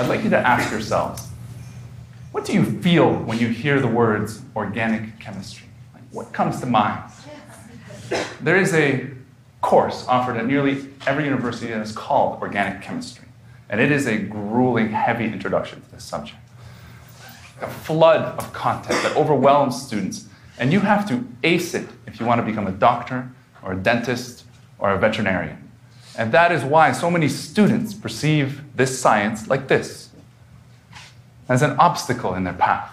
I'd like you to ask yourselves what do you feel when you hear the words organic chemistry? Like, what comes to mind? There is a course offered at nearly every university that is called organic chemistry, and it is a grueling, heavy introduction to this subject. A flood of content that overwhelms students, and you have to ace it if you want to become a doctor or a dentist or a veterinarian. And that is why so many students perceive this science like this as an obstacle in their path.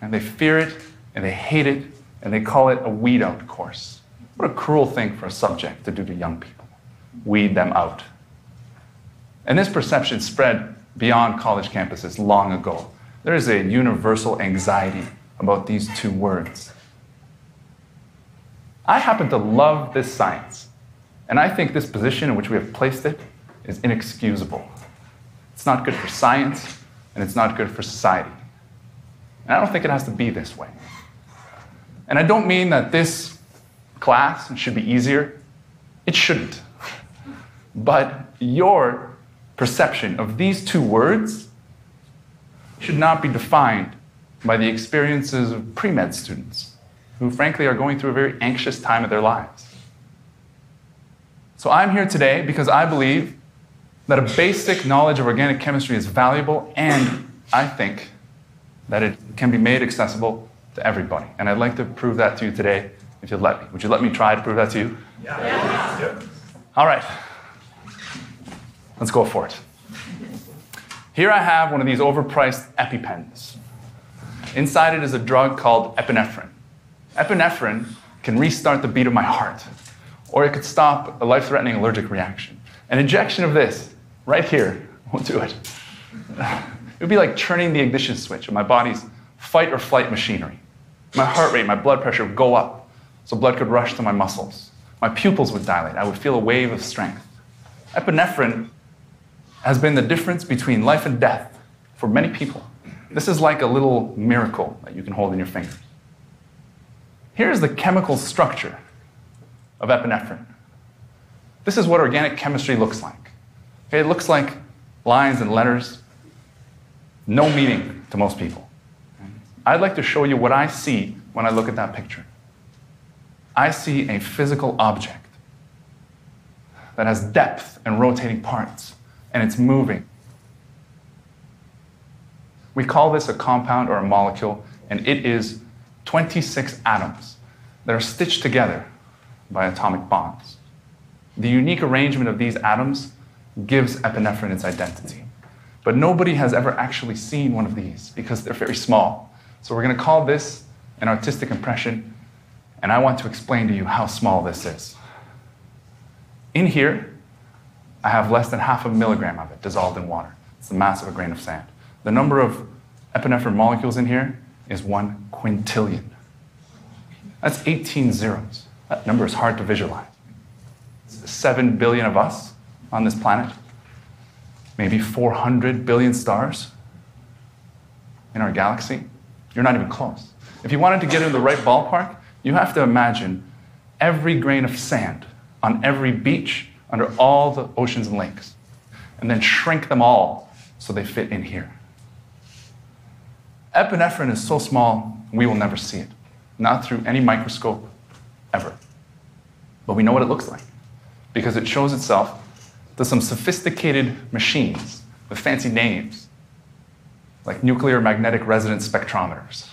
And they fear it, and they hate it, and they call it a weed out course. What a cruel thing for a subject to do to young people weed them out. And this perception spread beyond college campuses long ago. There is a universal anxiety about these two words. I happen to love this science, and I think this position in which we have placed it is inexcusable. It's not good for science, and it's not good for society. And I don't think it has to be this way. And I don't mean that this class should be easier, it shouldn't. But your perception of these two words should not be defined by the experiences of pre med students who, frankly, are going through a very anxious time of their lives. So I'm here today because I believe that a basic knowledge of organic chemistry is valuable, and I think that it can be made accessible to everybody. And I'd like to prove that to you today, if you'd let me. Would you let me try to prove that to you? Yeah. yeah. All right. Let's go for it. Here I have one of these overpriced EpiPens. Inside it is a drug called epinephrine. Epinephrine can restart the beat of my heart, or it could stop a life threatening allergic reaction. An injection of this right here won't do it. It would be like turning the ignition switch of my body's fight or flight machinery. My heart rate, my blood pressure would go up, so blood could rush to my muscles. My pupils would dilate. I would feel a wave of strength. Epinephrine has been the difference between life and death for many people. This is like a little miracle that you can hold in your fingers. Here's the chemical structure of epinephrine. This is what organic chemistry looks like. Okay, it looks like lines and letters, no meaning to most people. I'd like to show you what I see when I look at that picture. I see a physical object that has depth and rotating parts, and it's moving. We call this a compound or a molecule, and it is 26 atoms that are stitched together by atomic bonds. The unique arrangement of these atoms gives epinephrine its identity. But nobody has ever actually seen one of these because they're very small. So we're going to call this an artistic impression, and I want to explain to you how small this is. In here, I have less than half a milligram of it dissolved in water. It's the mass of a grain of sand. The number of epinephrine molecules in here is one quintillion. That's 18 zeros. That number is hard to visualize. 7 billion of us on this planet, maybe 400 billion stars in our galaxy. You're not even close. If you wanted to get in the right ballpark, you have to imagine every grain of sand on every beach under all the oceans and lakes, and then shrink them all so they fit in here. Epinephrine is so small, we will never see it, not through any microscope. But we know what it looks like because it shows itself to some sophisticated machines with fancy names, like nuclear magnetic resonance spectrometers.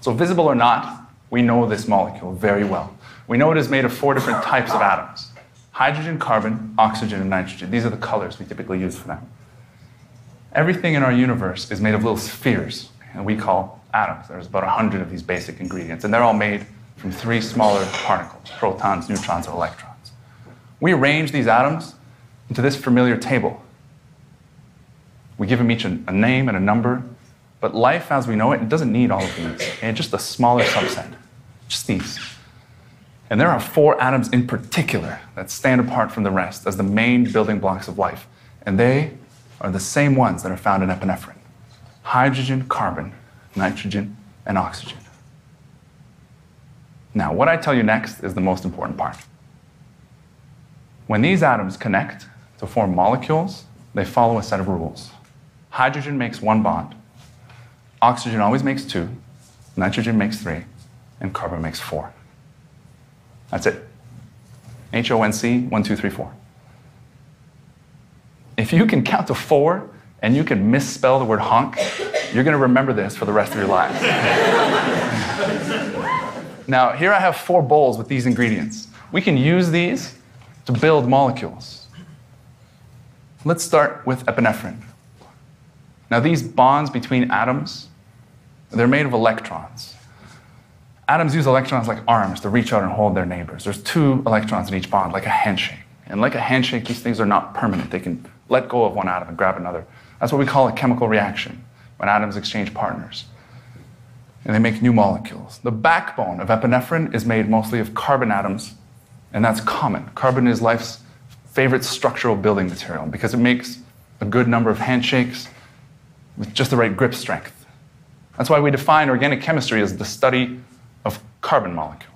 So, visible or not, we know this molecule very well. We know it is made of four different types of atoms hydrogen, carbon, oxygen, and nitrogen. These are the colors we typically use for them. Everything in our universe is made of little spheres, and we call atoms. There's about 100 of these basic ingredients, and they're all made from three smaller particles protons, neutrons, or electrons. We arrange these atoms into this familiar table. We give them each a, a name and a number, but life as we know it, it doesn't need all of these, and just a smaller subset, just these. And there are four atoms in particular that stand apart from the rest as the main building blocks of life, and they are the same ones that are found in epinephrine hydrogen, carbon, nitrogen, and oxygen. Now, what I tell you next is the most important part. When these atoms connect to form molecules, they follow a set of rules. hydrogen makes one bond, oxygen always makes two, nitrogen makes three, and carbon makes four. That's it. H O N C, one, two, three, four. If you can count to four and you can misspell the word honk, you're going to remember this for the rest of your life. now, here I have four bowls with these ingredients. We can use these to build molecules. Let's start with epinephrine. Now, these bonds between atoms, they're made of electrons. Atoms use electrons like arms to reach out and hold their neighbors. There's two electrons in each bond, like a handshake. And like a handshake, these things are not permanent. They can let go of one atom and grab another. That's what we call a chemical reaction, when atoms exchange partners. And they make new molecules. The backbone of epinephrine is made mostly of carbon atoms, and that's common. Carbon is life's favorite structural building material because it makes a good number of handshakes with just the right grip strength. That's why we define organic chemistry as the study of carbon molecules.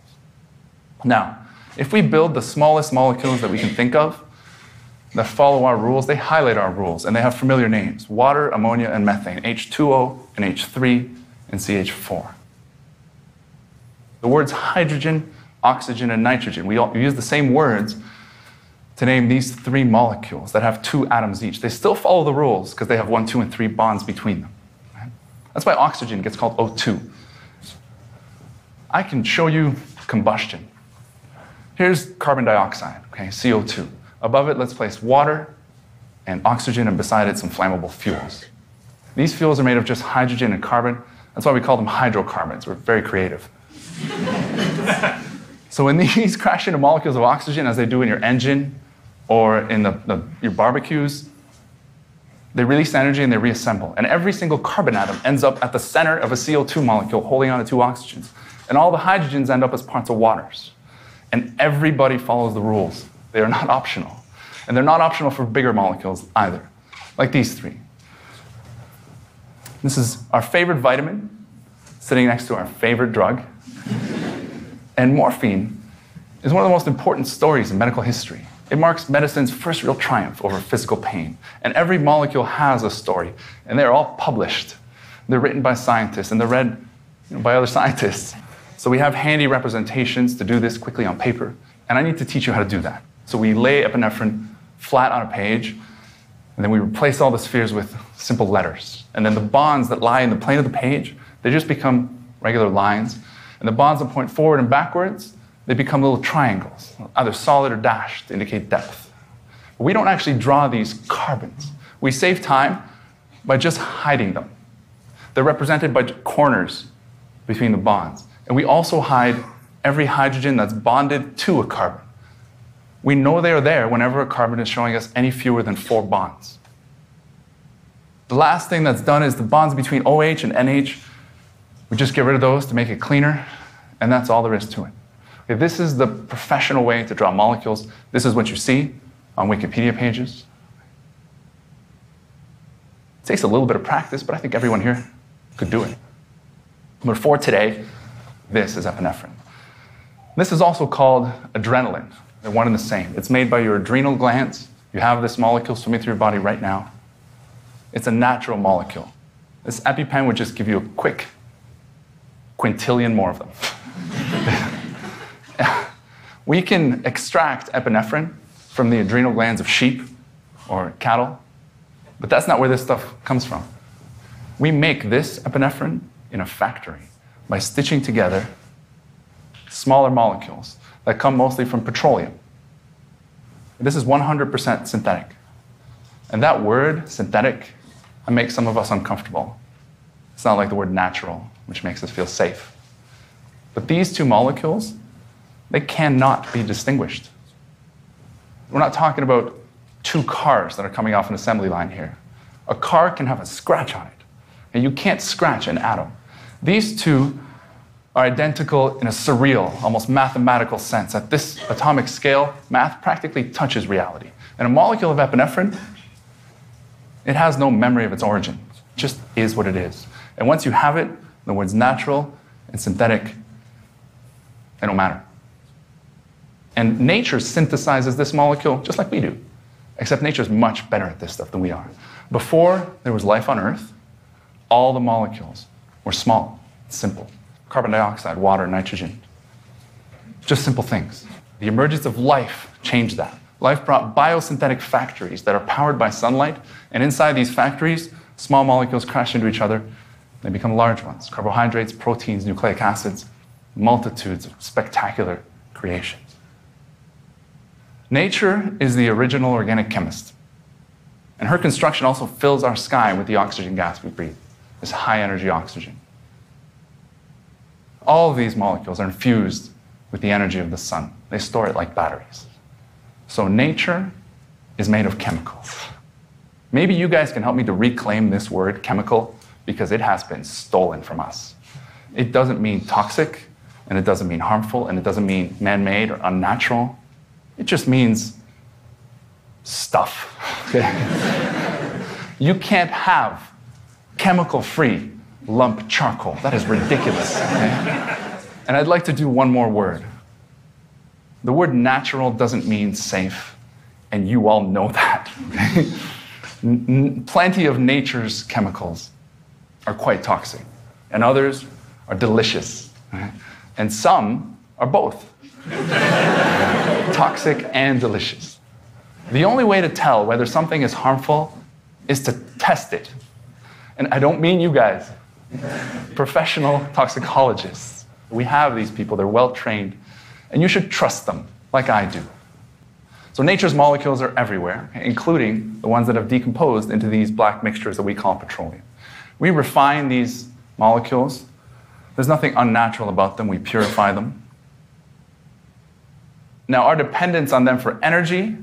Now, if we build the smallest molecules that we can think of that follow our rules, they highlight our rules and they have familiar names water, ammonia, and methane, H2O and H3 and CH4. The words hydrogen, oxygen, and nitrogen, we, all, we use the same words to name these three molecules that have two atoms each. They still follow the rules because they have one, two, and three bonds between them. That's why oxygen gets called O2. I can show you combustion. Here's carbon dioxide, okay, CO2. Above it, let's place water and oxygen, and beside it, some flammable fuels. These fuels are made of just hydrogen and carbon. That's why we call them hydrocarbons. We're very creative. so when these crash into molecules of oxygen, as they do in your engine or in the, the, your barbecues, they release energy and they reassemble. And every single carbon atom ends up at the center of a CO2 molecule holding on to two oxygens. And all the hydrogens end up as parts of waters. And everybody follows the rules. They are not optional. And they're not optional for bigger molecules either, like these three. This is our favorite vitamin sitting next to our favorite drug. and morphine is one of the most important stories in medical history. It marks medicine's first real triumph over physical pain. And every molecule has a story, and they're all published. They're written by scientists, and they're read you know, by other scientists. So we have handy representations to do this quickly on paper, and I need to teach you how to do that. So we lay epinephrine flat on a page, and then we replace all the spheres with simple letters. And then the bonds that lie in the plane of the page, they just become regular lines. And the bonds that point forward and backwards, they become little triangles, either solid or dashed to indicate depth. But we don't actually draw these carbons. We save time by just hiding them. They're represented by corners between the bonds. And we also hide every hydrogen that's bonded to a carbon. We know they are there whenever a carbon is showing us any fewer than four bonds. The last thing that's done is the bonds between OH and NH. We just get rid of those to make it cleaner, and that's all there is to it. Okay, this is the professional way to draw molecules. This is what you see on Wikipedia pages. It takes a little bit of practice, but I think everyone here could do it. But for today, this is epinephrine. This is also called adrenaline. They're one and the same. It's made by your adrenal glands. You have this molecule swimming through your body right now. It's a natural molecule. This EpiPen would just give you a quick quintillion more of them. we can extract epinephrine from the adrenal glands of sheep or cattle, but that's not where this stuff comes from. We make this epinephrine in a factory by stitching together smaller molecules that come mostly from petroleum. This is 100% synthetic. And that word, synthetic, makes some of us uncomfortable. It's not like the word natural, which makes us feel safe. But these two molecules, they cannot be distinguished. We're not talking about two cars that are coming off an assembly line here. A car can have a scratch on it, and you can't scratch an atom. These two are identical in a surreal, almost mathematical sense. At this atomic scale, math practically touches reality. And a molecule of epinephrine, it has no memory of its origin. It just is what it is. And once you have it, the words natural and synthetic, they don't matter. And nature synthesizes this molecule just like we do, Except nature is much better at this stuff than we are. Before there was life on Earth, all the molecules were small, simple carbon dioxide, water, nitrogen. Just simple things. The emergence of life changed that. Life brought biosynthetic factories that are powered by sunlight, and inside these factories, small molecules crash into each other. They become large ones carbohydrates, proteins, nucleic acids, multitudes of spectacular creations. Nature is the original organic chemist. And her construction also fills our sky with the oxygen gas we breathe, this high energy oxygen. All of these molecules are infused with the energy of the sun. They store it like batteries. So nature is made of chemicals. Maybe you guys can help me to reclaim this word, chemical, because it has been stolen from us. It doesn't mean toxic, and it doesn't mean harmful, and it doesn't mean man made or unnatural. It just means stuff. Okay? you can't have chemical free lump charcoal. That is ridiculous. Okay? And I'd like to do one more word. The word natural doesn't mean safe, and you all know that. Plenty of nature's chemicals are quite toxic, and others are delicious. And some are both toxic and delicious. The only way to tell whether something is harmful is to test it. And I don't mean you guys, professional toxicologists. We have these people, they're well trained, and you should trust them, like I do. So, nature's molecules are everywhere, including the ones that have decomposed into these black mixtures that we call petroleum. We refine these molecules. There's nothing unnatural about them. We purify them. Now, our dependence on them for energy,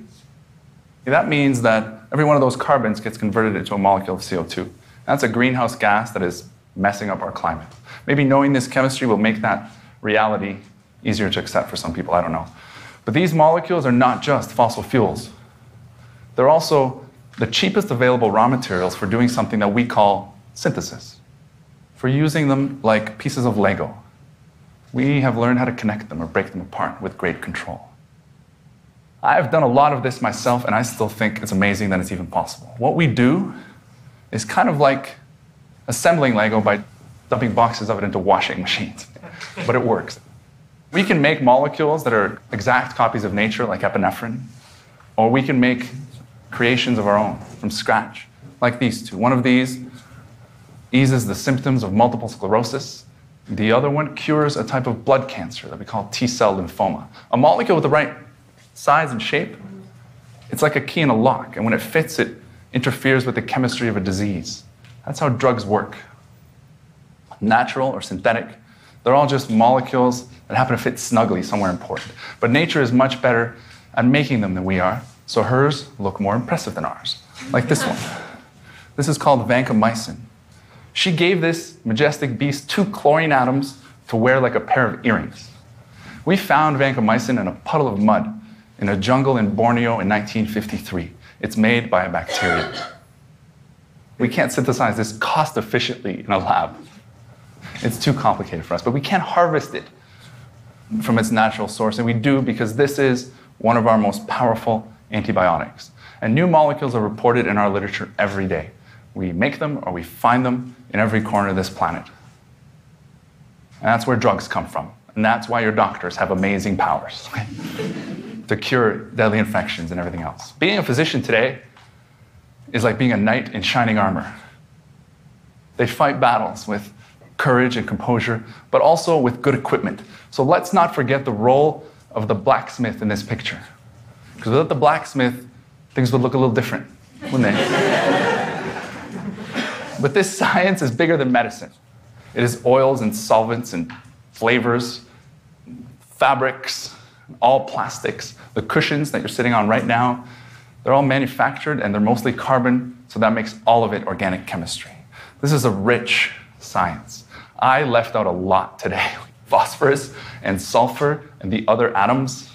that means that every one of those carbons gets converted into a molecule of CO2. That's a greenhouse gas that is messing up our climate. Maybe knowing this chemistry will make that reality easier to accept for some people, I don't know. But these molecules are not just fossil fuels, they're also the cheapest available raw materials for doing something that we call synthesis, for using them like pieces of Lego. We have learned how to connect them or break them apart with great control. I've done a lot of this myself, and I still think it's amazing that it's even possible. What we do is kind of like assembling Lego by dumping boxes of it into washing machines, but it works. We can make molecules that are exact copies of nature, like epinephrine, or we can make creations of our own from scratch, like these two. One of these eases the symptoms of multiple sclerosis. The other one cures a type of blood cancer that we call T cell lymphoma. A molecule with the right size and shape, it's like a key in a lock, and when it fits, it interferes with the chemistry of a disease. That's how drugs work. Natural or synthetic, they're all just molecules that happen to fit snugly somewhere important. But nature is much better at making them than we are, so hers look more impressive than ours, like this one. This is called vancomycin. She gave this majestic beast two chlorine atoms to wear like a pair of earrings. We found vancomycin in a puddle of mud in a jungle in Borneo in 1953. It's made by a bacterium. We can't synthesize this cost efficiently in a lab. It's too complicated for us, but we can't harvest it from its natural source, and we do because this is one of our most powerful antibiotics. And new molecules are reported in our literature every day. We make them or we find them in every corner of this planet. And that's where drugs come from. And that's why your doctors have amazing powers to cure deadly infections and everything else. Being a physician today is like being a knight in shining armor. They fight battles with courage and composure, but also with good equipment. So let's not forget the role of the blacksmith in this picture. Because without the blacksmith, things would look a little different, wouldn't they? but this science is bigger than medicine. It is oils and solvents and flavors, fabrics, all plastics. The cushions that you're sitting on right now, they're all manufactured and they're mostly carbon, so that makes all of it organic chemistry. This is a rich science. I left out a lot today phosphorus and sulfur and the other atoms,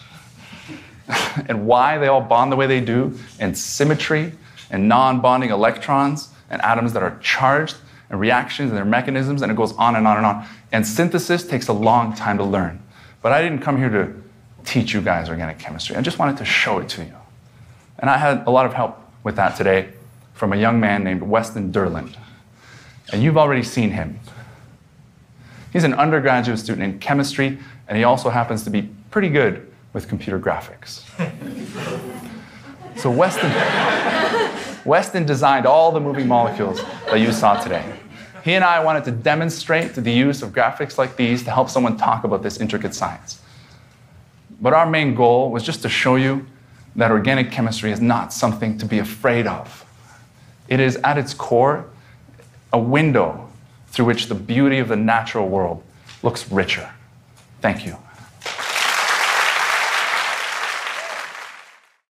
and why they all bond the way they do, and symmetry and non bonding electrons and atoms that are charged and reactions and their mechanisms, and it goes on and on and on. And synthesis takes a long time to learn. But I didn't come here to teach you guys organic chemistry. I just wanted to show it to you. And I had a lot of help with that today from a young man named Weston Derland. And you've already seen him. He's an undergraduate student in chemistry, and he also happens to be pretty good with computer graphics. so Weston, Weston designed all the moving molecules that you saw today. He and I wanted to demonstrate the use of graphics like these to help someone talk about this intricate science. But our main goal was just to show you that organic chemistry is not something to be afraid of. It is at its core a window through which the beauty of the natural world looks richer. Thank you.